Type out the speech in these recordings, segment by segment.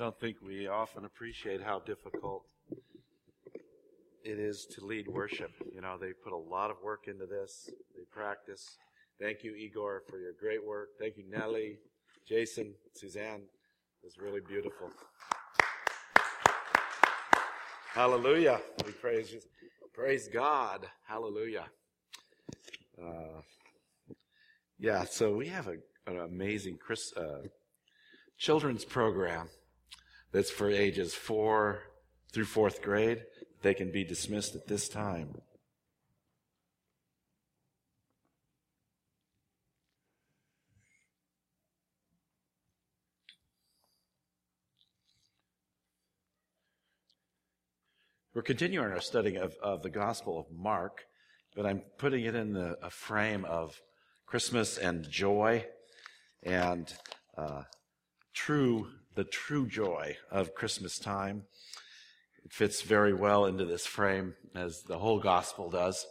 don't think we often appreciate how difficult it is to lead worship. You know, they put a lot of work into this, they practice. Thank you, Igor, for your great work. Thank you, Nellie, Jason, Suzanne. It was really beautiful. Hallelujah. We praise. Praise God. Hallelujah. Uh, yeah, so we have a, an amazing Chris, uh, children's program that's for ages four through fourth grade. They can be dismissed at this time. We're continuing our study of, of the Gospel of Mark, but I'm putting it in the, a frame of Christmas and joy and uh, true, the true joy of Christmas time. It fits very well into this frame as the whole gospel does.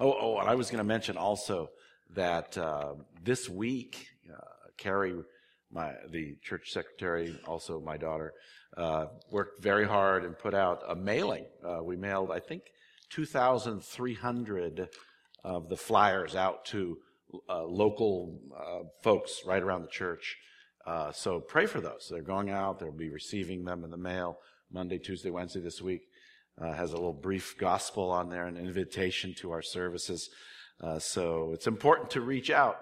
Oh, oh, and I was going to mention also that uh, this week, uh, Carrie, my the church secretary, also my daughter, uh, worked very hard and put out a mailing. Uh, we mailed, I think, 2,300 of the flyers out to uh, local uh, folks right around the church. Uh, so pray for those. They're going out. They'll be receiving them in the mail Monday, Tuesday, Wednesday this week. Uh, has a little brief gospel on there, an invitation to our services. Uh, so it's important to reach out.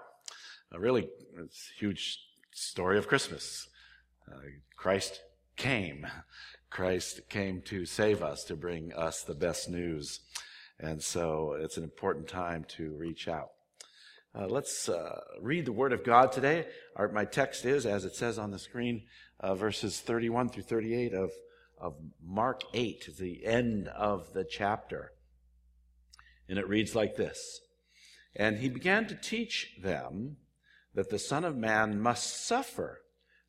Uh, really, it's a huge story of Christmas. Christ came. Christ came to save us, to bring us the best news. And so it's an important time to reach out. Uh, let's uh, read the Word of God today. Our, my text is, as it says on the screen, uh, verses 31 through 38 of, of Mark 8, the end of the chapter. And it reads like this And he began to teach them that the Son of Man must suffer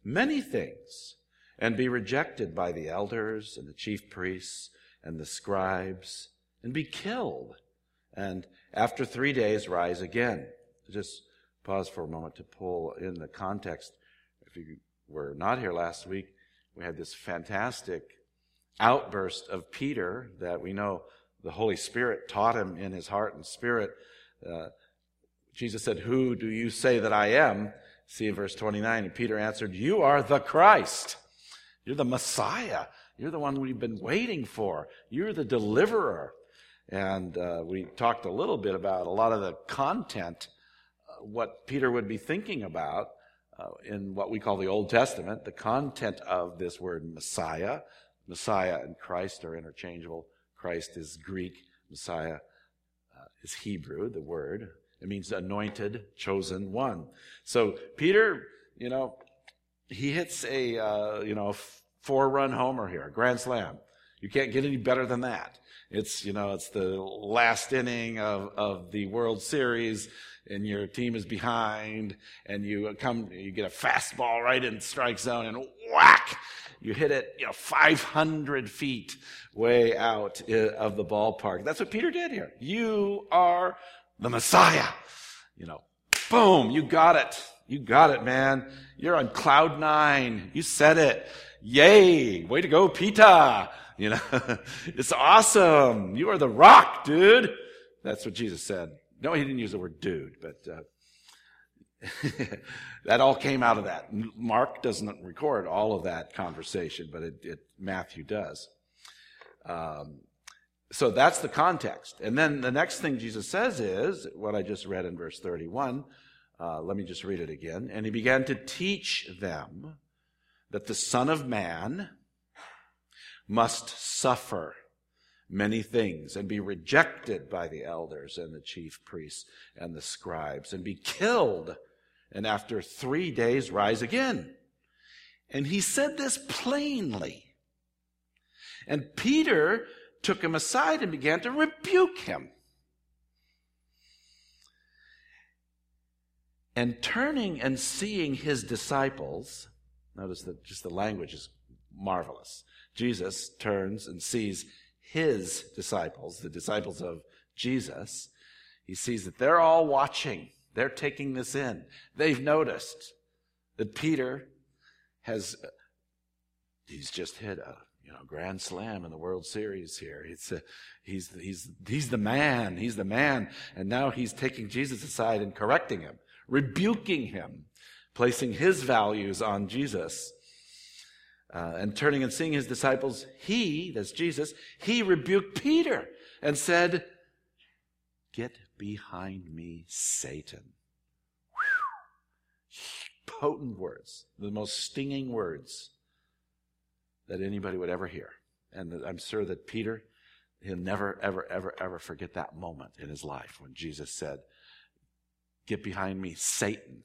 many things and be rejected by the elders and the chief priests and the scribes and be killed, and after three days rise again just pause for a moment to pull in the context. If you were not here last week, we had this fantastic outburst of Peter that we know the Holy Spirit taught him in his heart and spirit. Uh, Jesus said, Who do you say that I am? See in verse 29. And Peter answered, You are the Christ. You're the Messiah. You're the one we've been waiting for. You're the deliverer. And uh, we talked a little bit about a lot of the content what Peter would be thinking about uh, in what we call the Old Testament, the content of this word Messiah. Messiah and Christ are interchangeable. Christ is Greek, Messiah uh, is Hebrew, the word. It means anointed, chosen one. So Peter, you know, he hits a, uh, you know, four run homer here, grand slam. You can't get any better than that. It's, you know, it's the last inning of, of the World Series and your team is behind and you come, you get a fastball right in strike zone and whack, you hit it, you know, 500 feet way out uh, of the ballpark. That's what Peter did here. You are the Messiah. You know, boom, you got it. You got it, man. You're on cloud nine. You said it. Yay. Way to go, Peter. You know, it's awesome. You are the rock, dude. That's what Jesus said. No, he didn't use the word dude, but uh, that all came out of that. Mark doesn't record all of that conversation, but it, it Matthew does. Um, so that's the context. And then the next thing Jesus says is what I just read in verse 31. Uh, let me just read it again. And he began to teach them that the Son of Man must suffer many things and be rejected by the elders and the chief priests and the scribes and be killed and after three days rise again. And he said this plainly. And Peter took him aside and began to rebuke him. And turning and seeing his disciples, notice that just the language is marvelous. Jesus turns and sees his disciples, the disciples of Jesus, he sees that they're all watching. They're taking this in. They've noticed that Peter has he's just hit a you know grand slam in the World Series here. It's a, uh, he's he's he's the man. He's the man, and now he's taking Jesus aside and correcting him, rebuking him, placing his values on Jesus. Uh, and turning and seeing his disciples, he, that's Jesus, he rebuked Peter and said, Get behind me, Satan. Potent words, the most stinging words that anybody would ever hear. And I'm sure that Peter, he'll never, ever, ever, ever forget that moment in his life when Jesus said, Get behind me, Satan.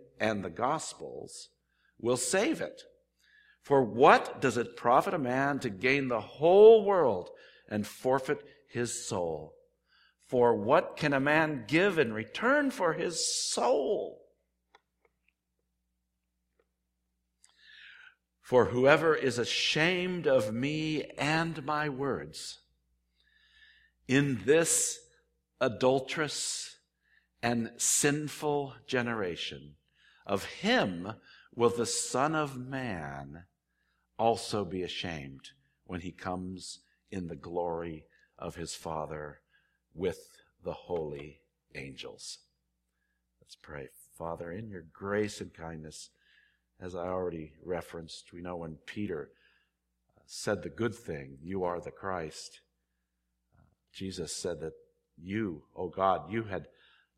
and the gospel's will save it. For what does it profit a man to gain the whole world and forfeit his soul? For what can a man give in return for his soul? For whoever is ashamed of me and my words in this adulterous and sinful generation, of him will the Son of Man also be ashamed when he comes in the glory of his Father with the holy angels. Let's pray. Father, in your grace and kindness, as I already referenced, we know when Peter uh, said the good thing, you are the Christ, uh, Jesus said that you, O God, you had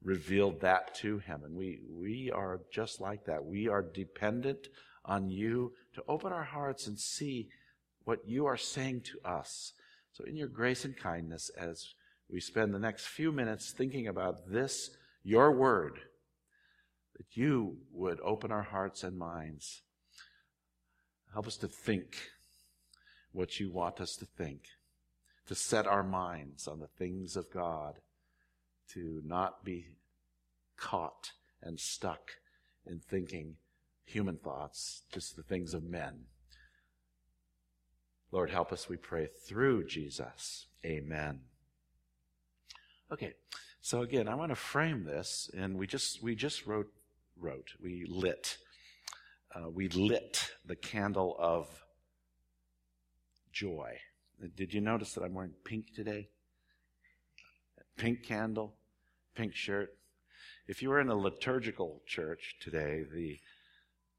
revealed that to him. And we, we are just like that. We are dependent on you to open our hearts and see what you are saying to us. So, in your grace and kindness, as we spend the next few minutes thinking about this, your word, that you would open our hearts and minds. Help us to think what you want us to think, to set our minds on the things of God to not be caught and stuck in thinking human thoughts, just the things of men. Lord, help us, we pray, through Jesus. Amen. Okay, so again, I want to frame this, and we just we just wrote wrote we lit uh, we lit the candle of joy. Did you notice that I'm wearing pink today? Pink candle pink shirt. If you were in a liturgical church today, the,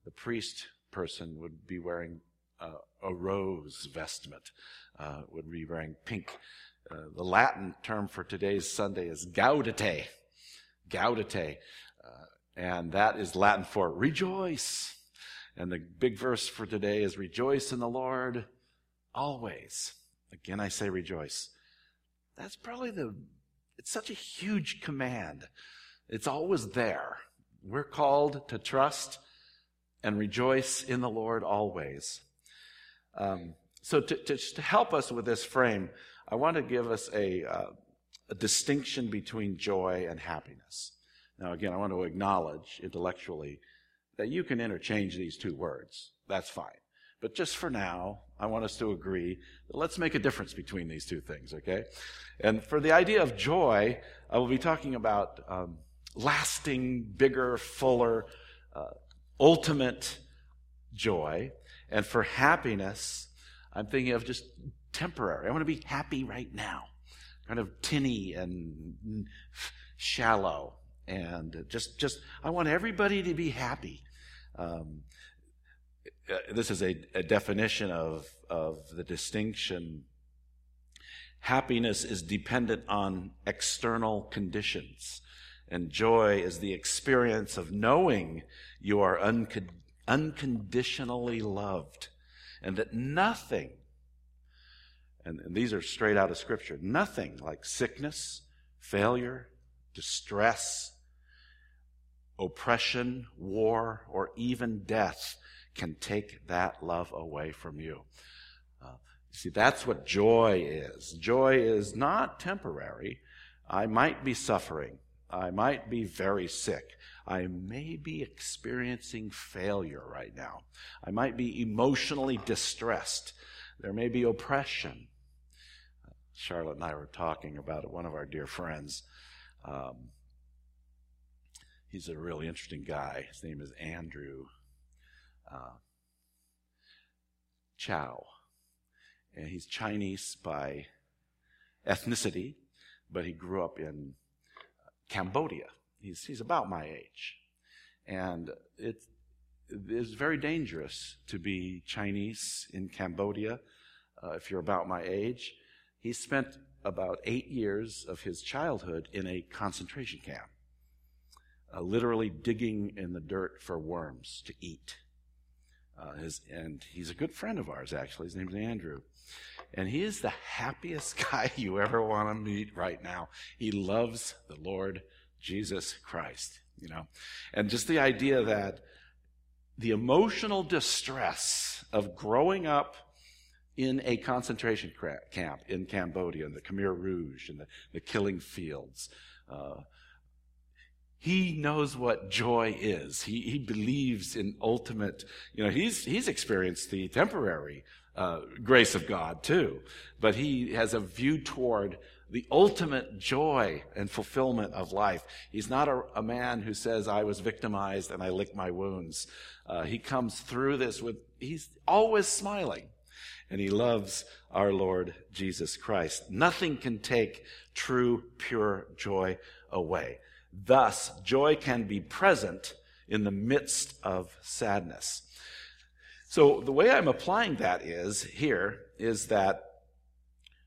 the priest person would be wearing uh, a rose vestment, uh, would be wearing pink. Uh, the Latin term for today's Sunday is gaudete, gaudete, uh, and that is Latin for rejoice. And the big verse for today is rejoice in the Lord always. Again, I say rejoice. That's probably the it's such a huge command. It's always there. We're called to trust and rejoice in the Lord always. Um, so, to, to, to, help us with this frame, I want to give us a, uh, a distinction between joy and happiness. Now, again, I want to acknowledge intellectually that you can interchange these two words. That's fine. But just for now, I want us to agree that let's make a difference between these two things, okay? And for the idea of joy, I will be talking about um, lasting, bigger, fuller, uh, ultimate joy. And for happiness, I'm thinking of just temporary. I want to be happy right now, kind of tinny and shallow. And just, just, I want everybody to be happy. Um, uh, this is a, a definition of, of the distinction. Happiness is dependent on external conditions, and joy is the experience of knowing you are uncon- unconditionally loved, and that nothing, and, and these are straight out of Scripture, nothing like sickness, failure, distress, oppression, war, or even death can take that love away from you. Uh, see, that's what joy is. Joy is not temporary. I might be suffering. I might be very sick. I may be experiencing failure right now. I might be emotionally distressed. There may be oppression. Charlotte and I were talking about it, one of our dear friends. Um, he's a really interesting guy. His name is Andrew uh, Chow. And he's Chinese by ethnicity, but he grew up in Cambodia. He's, he's about my age. And it is very dangerous to be Chinese in Cambodia uh, if you're about my age. He spent about eight years of his childhood in a concentration camp, uh, literally digging in the dirt for worms to eat. Uh, his, and he's a good friend of ours, actually. His name's Andrew. And he is the happiest guy you ever want to meet right now. He loves the Lord Jesus Christ, you know. And just the idea that the emotional distress of growing up in a concentration camp in Cambodia, in the Khmer Rouge, in the, the killing fields. Uh, he knows what joy is. He, he believes in ultimate, you know, he's, he's experienced the temporary uh, grace of God too, but he has a view toward the ultimate joy and fulfillment of life. He's not a, a man who says, I was victimized and I licked my wounds. Uh, he comes through this with, he's always smiling. And he loves our Lord Jesus Christ. Nothing can take true, pure joy away. Thus, joy can be present in the midst of sadness. So the way I'm applying that is here is that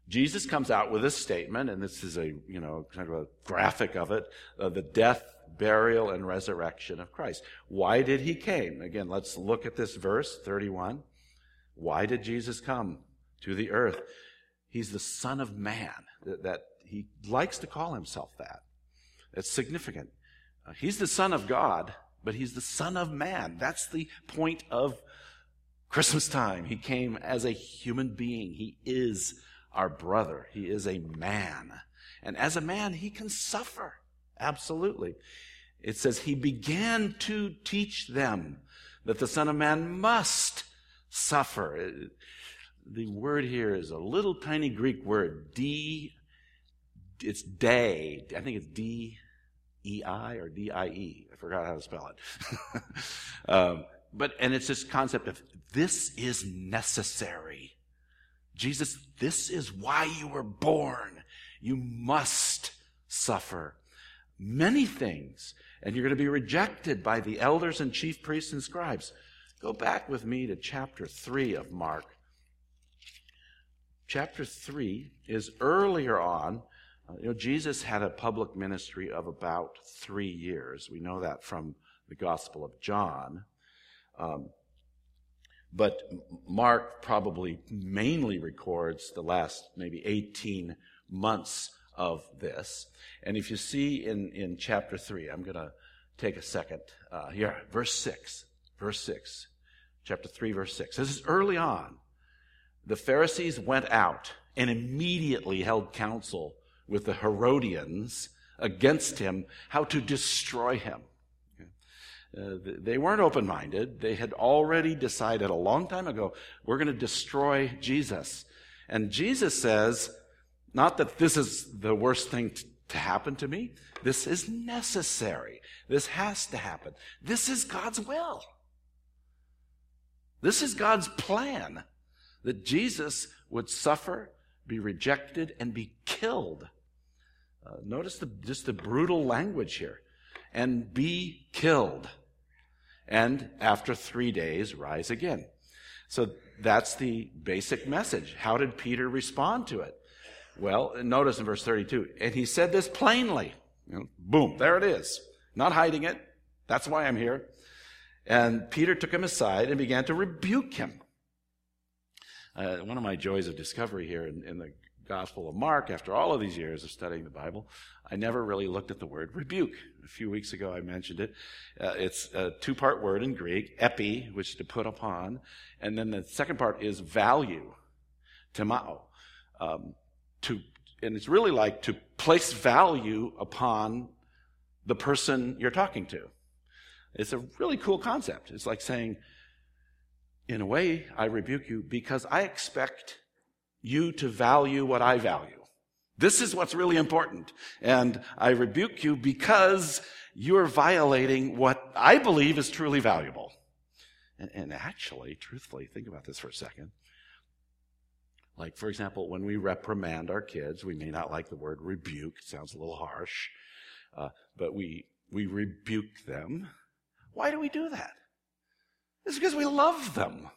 Jesus comes out with a statement, and this is a, you know, kind of a graphic of it, uh, the death, burial, and resurrection of Christ. Why did he came? Again, let's look at this verse, 31. Why did Jesus come to the earth? He's the Son of Man. That, that he likes to call himself that. It's significant. Uh, he's the Son of God, but he's the Son of Man. That's the point of Christmas time. He came as a human being. He is our brother. He is a man. And as a man, he can suffer. Absolutely. It says he began to teach them that the Son of Man must suffer. The word here is a little tiny Greek word, D, it's day. I think it's D E I or D I E. I forgot how to spell it. um, but, and it's this concept of this is necessary. Jesus, this is why you were born. You must suffer many things, and you're going to be rejected by the elders and chief priests and scribes. Go back with me to chapter 3 of Mark. Chapter 3 is earlier on. Uh, you know, Jesus had a public ministry of about three years. We know that from the Gospel of John. Um, but Mark probably mainly records the last maybe 18 months of this. And if you see in, in chapter 3, I'm going to take a second. Uh, here, verse 6. Verse 6. Chapter 3, verse 6. This is early on. The Pharisees went out and immediately held counsel with the Herodians against him, how to destroy him. Uh, they weren't open minded. They had already decided a long time ago, we're going to destroy Jesus. And Jesus says, not that this is the worst thing t- to happen to me. This is necessary. This has to happen. This is God's will. This is God's plan that Jesus would suffer, be rejected, and be killed. Uh, notice the, just the brutal language here. And be killed and after three days rise again. So that's the basic message. How did Peter respond to it? Well, notice in verse 32, and he said this plainly. You know, boom, there it is. Not hiding it. That's why I'm here. And Peter took him aside and began to rebuke him. Uh, one of my joys of discovery here in, in the Gospel of Mark, after all of these years of studying the Bible, I never really looked at the word rebuke. A few weeks ago I mentioned it. Uh, it's a two part word in Greek, epi, which is to put upon, and then the second part is value, timao. Um, to, and it's really like to place value upon the person you're talking to. It's a really cool concept. It's like saying, in a way, I rebuke you because I expect you to value what I value. This is what's really important. And I rebuke you because you're violating what I believe is truly valuable. And, and, actually, truthfully, think about this for a second. Like, for example, when we reprimand our kids, we may not like the word rebuke. It sounds a little harsh. Uh, but we, we rebuke them. Why do we do that? It's because we love them.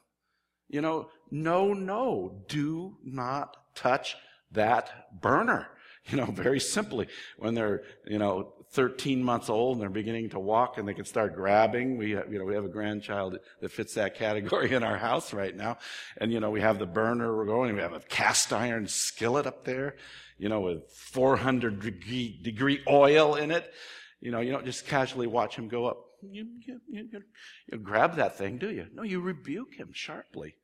You know, no, no, do not touch that burner. You know, very simply, when they're, you know, 13 months old and they're beginning to walk and they can start grabbing. We, you know, we have a grandchild that fits that category in our house right now. And, you know, we have the burner we're going. We have a cast iron skillet up there, you know, with 400 degree, degree oil in it. You know, you don't just casually watch him go up. You, you, you, you grab that thing, do you? No, you rebuke him sharply.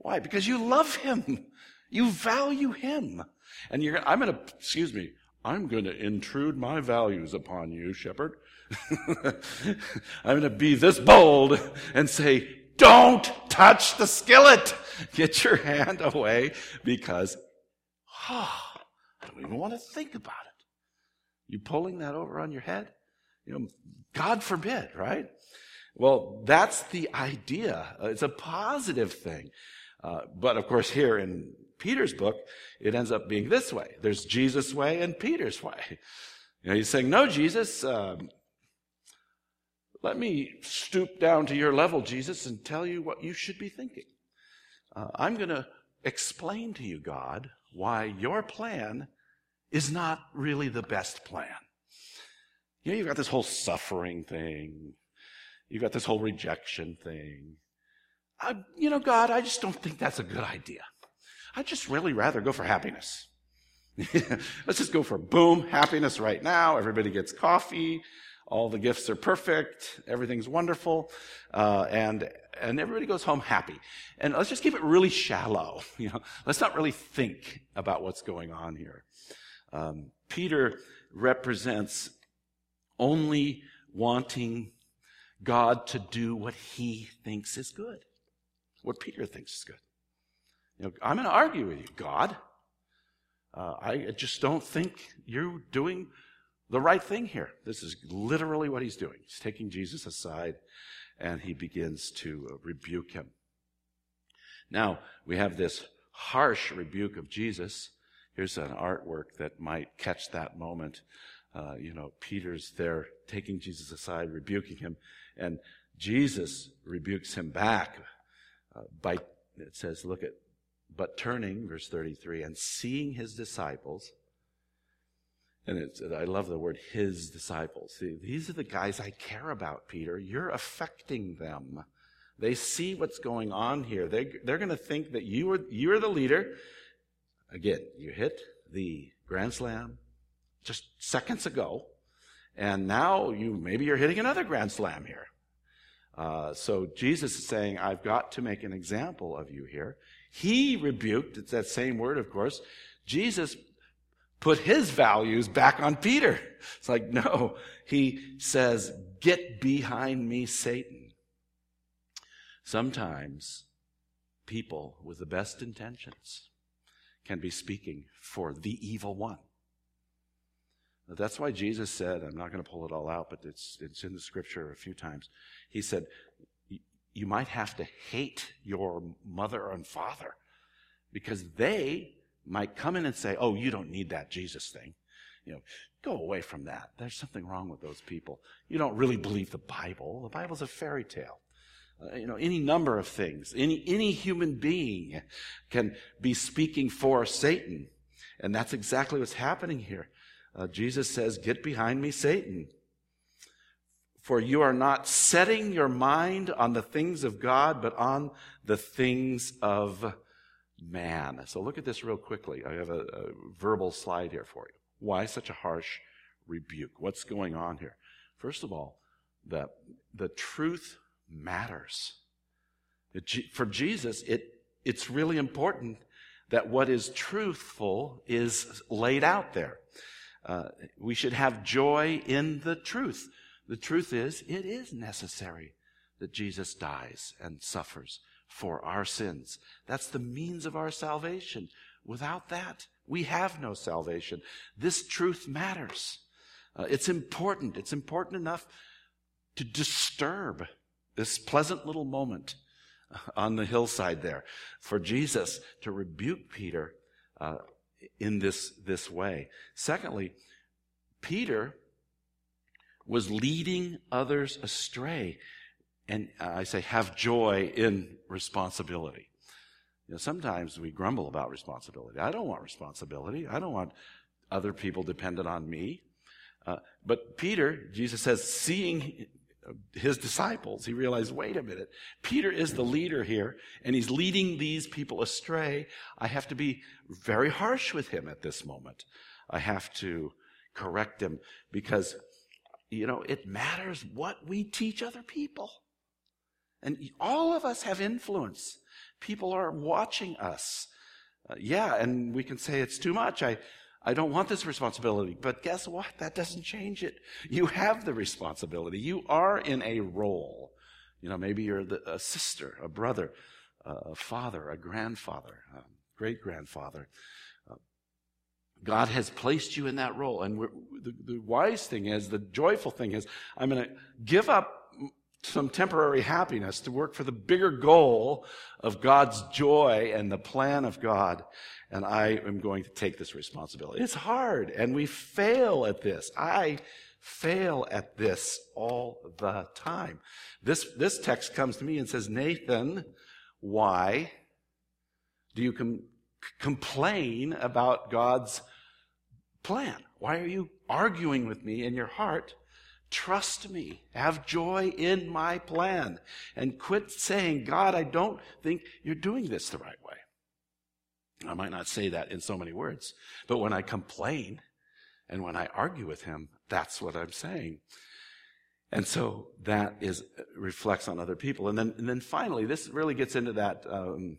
Why? Because you love him. You value him. And you're, I'm going to, excuse me, I'm going to intrude my values upon you, shepherd. I'm going to be this bold and say, don't touch the skillet. Get your hand away because, oh, I don't even want to think about it. You pulling that over on your head? You know, God forbid, right? Well, that's the idea. Uh, it's a positive thing. Uh, but of course, here in Peter's book, it ends up being this way. There's Jesus' way and Peter's way. You know, he's saying, no, Jesus, um, let me stoop down to your level, Jesus, and tell you what you should be thinking. Uh, I'm going to explain to you, God, why your plan is not really the best plan. You know, you've got this whole suffering thing. You've got this whole rejection thing. I, you know, God, I just don't think that's a good idea. I'd just really rather go for happiness. Let's just go for boom, happiness right now. Everybody gets coffee. All the gifts are perfect. Everything's wonderful. Uh, and, and everybody goes home happy. And let's just keep it really shallow. You know, let's not really think about what's going on here. Um, Peter represents only wanting God to do what he thinks is good what Peter thinks is good. You know, I'm going to argue with you, God. Uh, I just don't think you're doing the right thing here. This is literally what he's doing. He's taking Jesus aside and he begins to uh, rebuke him. Now, we have this harsh rebuke of Jesus. Here's an artwork that might catch that moment. Uh, you know, Peter's there taking Jesus aside, rebuking him, and Jesus rebukes him back uh, by, it says, look at, but turning, verse 33, and seeing his disciples, and it's, I love the word his disciples. See, these are the guys I care about, Peter. You're affecting them. They see what's going on here. They, they're going to think that you are, you are the leader. Again, you hit the Grand Slam just seconds ago, and now you maybe you're hitting another Grand Slam here. Uh, so Jesus is saying, I've got to make an example of you here. He rebuked, it's that same word, of course. Jesus put his values back on Peter. It's like, no, he says, get behind me, Satan. Sometimes people with the best intentions can be speaking for the evil one. That's why Jesus said, I'm not going to pull it all out, but it's, it's in the scripture a few times. He said, You might have to hate your mother and father because they might come in and say, Oh, you don't need that Jesus thing. You know, go away from that. There's something wrong with those people. You don't really believe the Bible. The Bible's a fairy tale. Uh, you know, any number of things. Any, any human being can be speaking for Satan. And that's exactly what's happening here. Uh, Jesus says, Get behind me, Satan. For you are not setting your mind on the things of God, but on the things of man. So look at this real quickly. I have a, a verbal slide here for you. Why such a harsh rebuke? What's going on here? First of all, the, the truth matters. For Jesus, it, it's really important that what is truthful is laid out there. Uh, we should have joy in the truth. The truth is, it is necessary that Jesus dies and suffers for our sins. That's the means of our salvation. Without that, we have no salvation. This truth matters. Uh, it's important. It's important enough to disturb this pleasant little moment on the hillside there for Jesus to rebuke Peter uh, in this, this way. Secondly, Peter was leading others astray. And I say, have joy in responsibility. You know, sometimes we grumble about responsibility. I don't want responsibility. I don't want other people dependent on me. Uh, but Peter, Jesus says, seeing his disciples, he realized, wait a minute, Peter is the leader here, and he's leading these people astray. I have to be very harsh with him at this moment. I have to correct him because, you know, it matters what we teach other people. And all of us have influence. People are watching us. Uh, yeah, and we can say it's too much. I, I don't want this responsibility. But guess what? That doesn't change it. You have the responsibility. You are in a role. You know, maybe you're the, a sister, a brother, a father, a grandfather, a great grandfather. Uh, God has placed you in that role. And the, the wise thing is, the joyful thing is, I'm going to give up some temporary happiness to work for the bigger goal of God's joy and the plan of God. And I am going to take this responsibility. It's hard and we fail at this. I fail at this all the time. This, this text comes to me and says, Nathan, why do you com- complain about God's plan? Why are you arguing with me in your heart Trust me. Have joy in my plan. And quit saying, God, I don't think you're doing this the right way. I might not say that in so many words, but when I complain and when I argue with him, that's what I'm saying. And so that is reflects on other people. And then, and then finally, this really gets into that um,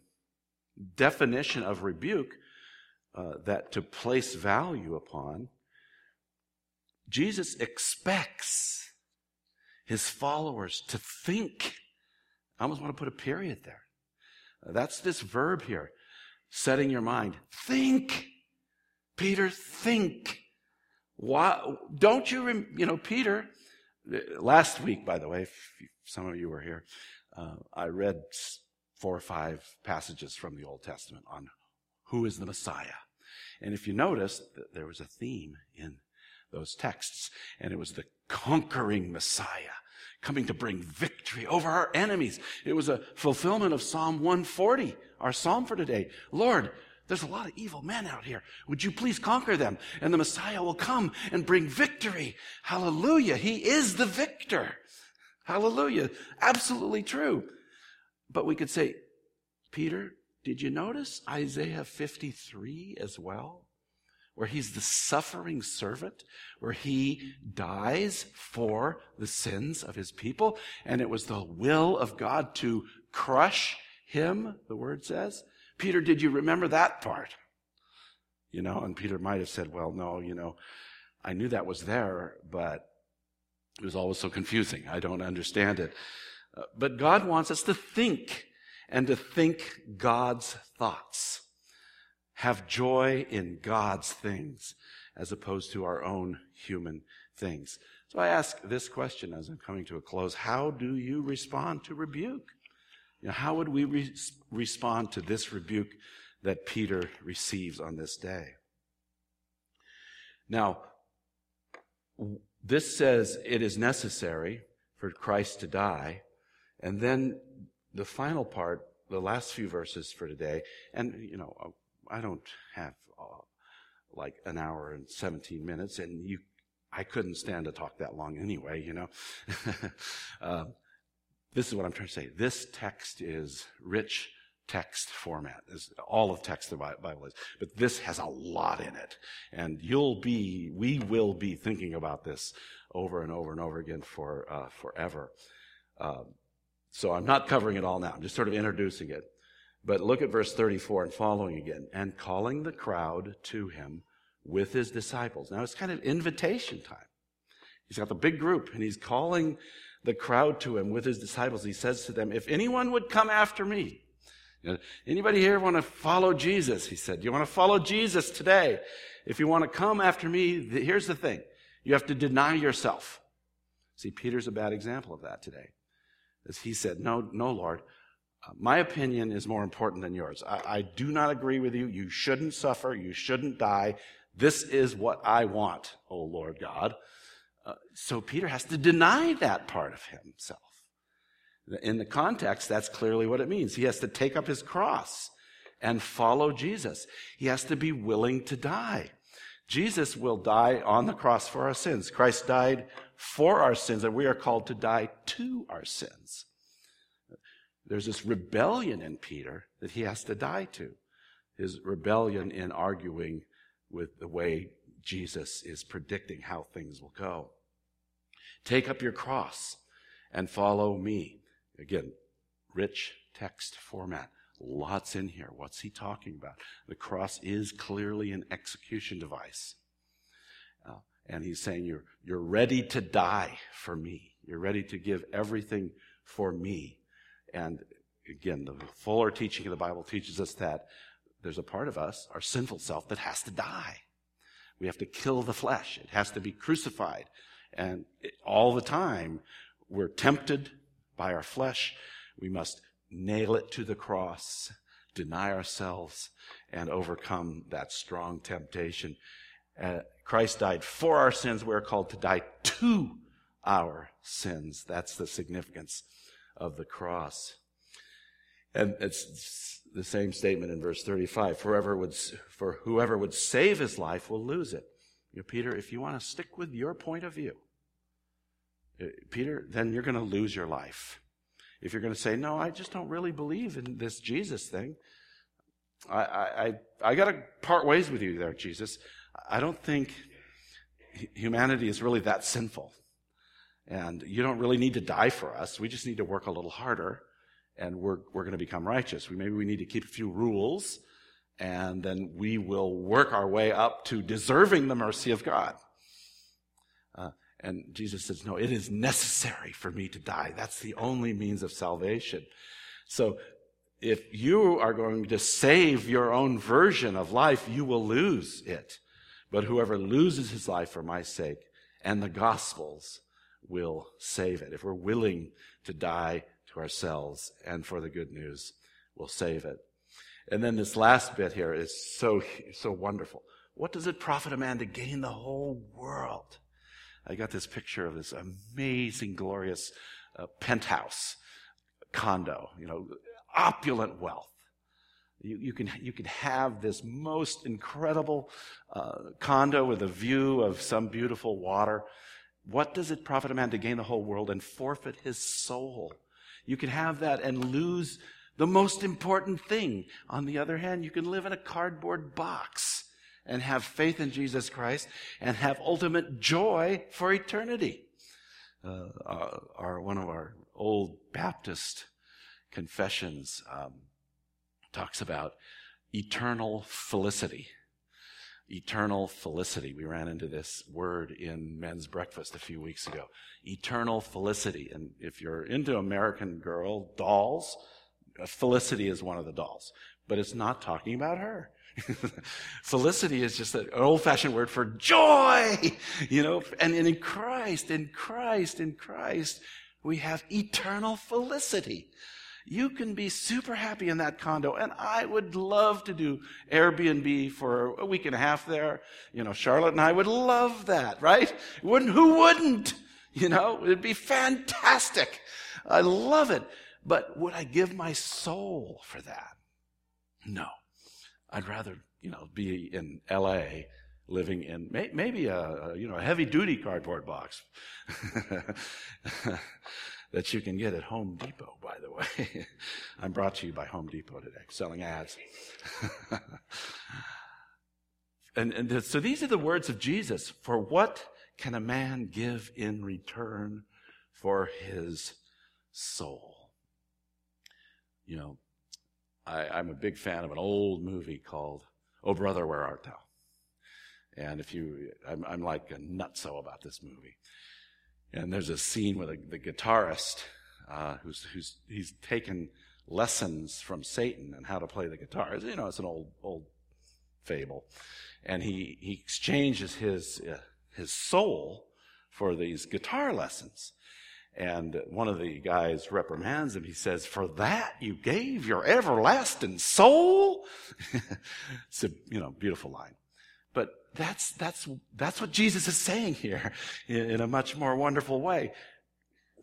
definition of rebuke uh, that to place value upon Jesus expects his followers to think. I almost want to put a period there. That's this verb here, setting your mind. Think. Peter, think. Why, don't you, you know, Peter, last week, by the way, if some of you were here, uh, I read four or five passages from the Old Testament on who is the Messiah. And if you notice, there was a theme in those texts. And it was the conquering Messiah coming to bring victory over our enemies. It was a fulfillment of Psalm 140, our psalm for today. Lord, there's a lot of evil men out here. Would you please conquer them? And the Messiah will come and bring victory. Hallelujah. He is the victor. Hallelujah. Absolutely true. But we could say, Peter, did you notice Isaiah 53 as well? Where he's the suffering servant, where he dies for the sins of his people. And it was the will of God to crush him, the word says. Peter, did you remember that part? You know, and Peter might have said, well, no, you know, I knew that was there, but it was always so confusing. I don't understand it. Uh, but God wants us to think and to think God's thoughts have joy in God's things as opposed to our own human things. So I ask this question as I'm coming to a close. How do you respond to rebuke? You know, how would we re- respond to this rebuke that Peter receives on this day? Now, this says it is necessary for Christ to die. And then the final part, the last few verses for today, and, you know, I don't have uh, like an hour and 17 minutes, and you, I couldn't stand to talk that long anyway, you know. uh, this is what I'm trying to say. This text is rich text format. Is all of text the Bible is, but this has a lot in it, and you'll be, we will be thinking about this over and over and over again for uh, forever. Uh, so I'm not covering it all now. I'm just sort of introducing it. But look at verse 34 and following again. And calling the crowd to him with his disciples. Now it's kind of invitation time. He's got the big group and he's calling the crowd to him with his disciples. He says to them, if anyone would come after me, anybody here want to follow Jesus? He said, you want to follow Jesus today? If you want to come after me, here's the thing. You have to deny yourself. See, Peter's a bad example of that today. As he said, no, no, Lord, my opinion is more important than yours. I, I do not agree with you. You shouldn't suffer. You shouldn't die. This is what I want, O Lord God. Uh, so Peter has to deny that part of himself. In the context, that's clearly what it means. He has to take up his cross and follow Jesus. He has to be willing to die. Jesus will die on the cross for our sins. Christ died for our sins, and we are called to die to our sins. There's this rebellion in Peter that he has to die to. His rebellion in arguing with the way Jesus is predicting how things will go. Take up your cross and follow me. Again, rich text format. Lots in here. What's he talking about? The cross is clearly an execution device. Uh, and he's saying, you're, you're ready to die for me. You're ready to give everything for me. And again, the fuller teaching of the Bible teaches us that there's a part of us, our sinful self, that has to die. We have to kill the flesh. It has to be crucified. And it, all the time, we're tempted by our flesh. We must nail it to the cross, deny ourselves, and overcome that strong temptation. Uh, Christ died for our sins. We're called to die to our sins. That's the significance of the cross. And it's the same statement in verse 35. For, would, for whoever would save his life will lose it. You know, Peter, if you want to stick with your point of view, uh, Peter, then you're going to lose your life. If you're going to say, no, I just don't really believe in this Jesus thing, I, I, I, I got to part ways with you there, Jesus. I don't think humanity is really that sinful. And you don't really need to die for us. We just need to work a little harder and we're, we're going to become righteous. We, maybe we need to keep a few rules and then we will work our way up to deserving the mercy of God. Uh, and Jesus says, no, it is necessary for me to die. That's the only means of salvation. So if you are going to save your own version of life, you will lose it. But whoever loses his life for my sake and the gospel's will save it. If we're willing to die to ourselves and for the good news, we'll save it. And then this last bit here is so, so wonderful. What does it profit a man to gain the whole world? I got this picture of this amazing, glorious uh, penthouse condo, you know, opulent wealth. You, you, can, you can have this most incredible uh, condo with a view of some beautiful water. What does it profit a man to gain the whole world and forfeit his soul? You can have that and lose the most important thing. On the other hand, you can live in a cardboard box and have faith in Jesus Christ and have ultimate joy for eternity. Uh, our, our, one of our old Baptist confessions um, talks about eternal felicity. Eternal felicity. We ran into this word in men's breakfast a few weeks ago. Eternal felicity. And if you're into American Girl dolls, Felicity is one of the dolls, but it's not talking about her. Felicity is just an old fashioned word for joy, you know, and in Christ, in Christ, in Christ, we have eternal felicity. You can be super happy in that condo, and I would love to do Airbnb for a week and a half there. You know, Charlotte and I would love that, right? Wouldn't, who wouldn't? You know, it'd be fantastic. I love it. But would I give my soul for that? No. I'd rather, you know, be in LA living in may, maybe a, you know a heavy duty cardboard box that you can get at Home Depot, by the way. I'm brought to you by Home Depot today, selling ads. and, and so these are the words of Jesus. For what can a man give in return for his soul? You know, I, I'm a big fan of an old movie called Oh Brother, Where Art Thou? And if you, I'm, I'm like a nutso about this movie. And there's a scene with a, the guitarist uh, who's who's he's taken lessons from Satan and how to play the guitar. You know, it's an old old fable, and he he exchanges his uh, his soul for these guitar lessons. And one of the guys reprimands him. He says, For that you gave your everlasting soul? it's a, you know, beautiful line. That's, that's, that's what Jesus is saying here in, in a much more wonderful way.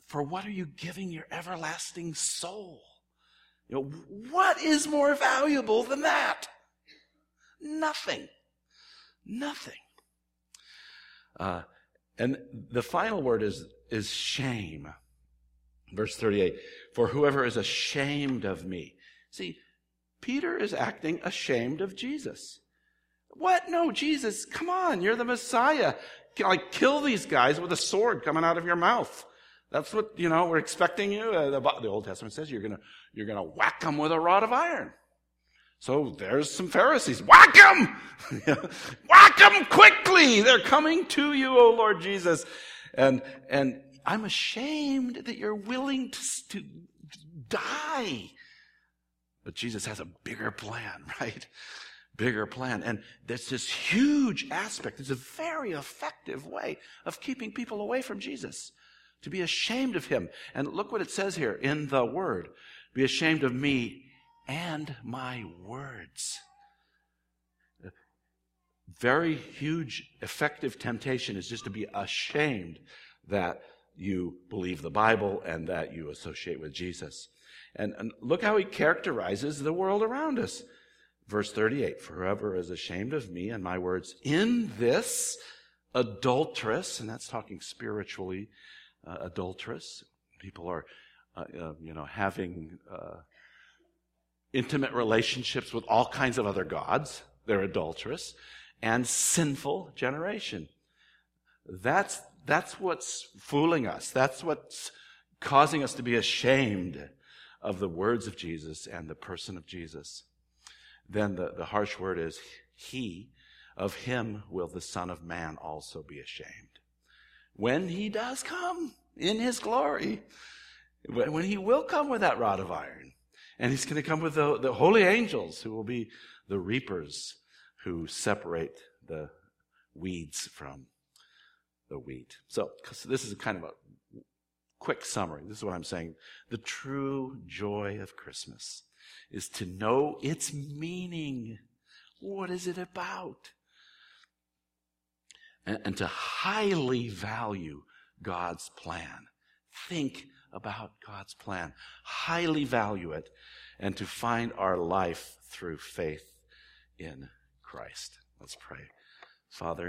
For what are you giving your everlasting soul? You know, what is more valuable than that? Nothing. Nothing. Uh, and the final word is, is shame. Verse 38 For whoever is ashamed of me. See, Peter is acting ashamed of Jesus. What? No, Jesus, come on, you're the Messiah. Like, kill these guys with a sword coming out of your mouth. That's what, you know, we're expecting you. Uh, the, the, Old Testament says you're gonna, you're gonna whack them with a rod of iron. So there's some Pharisees. Whack them! whack them quickly! They're coming to you, O Lord Jesus. And, and I'm ashamed that you're willing to, to die. But Jesus has a bigger plan, right? Bigger plan. And there's this huge aspect. It's a very effective way of keeping people away from Jesus. To be ashamed of him. And look what it says here in the word. Be ashamed of me and my words. Very huge, effective temptation is just to be ashamed that you believe the Bible and that you associate with Jesus. And, and look how he characterizes the world around us. Verse 38 For whoever is ashamed of me and my words in this adulterous, and that's talking spiritually, uh, adulterous. People are, uh, uh, you know, having uh, intimate relationships with all kinds of other gods. They're adulterous and sinful generation. That's, that's what's fooling us. That's what's causing us to be ashamed of the words of Jesus and the person of Jesus then the, the harsh word is, He, of him will the Son of Man also be ashamed. When he does come in his glory, when he will come with that rod of iron, and he's going to come with the, the holy angels who will be the reapers who separate the weeds from the wheat. So, this is kind of a quick summary. This is what I'm saying. The true joy of Christmas is to know its meaning. What is it about? And, and to highly value God's plan. Think about God's plan. Highly value it and to find our life through faith in Christ. Let's pray. Father,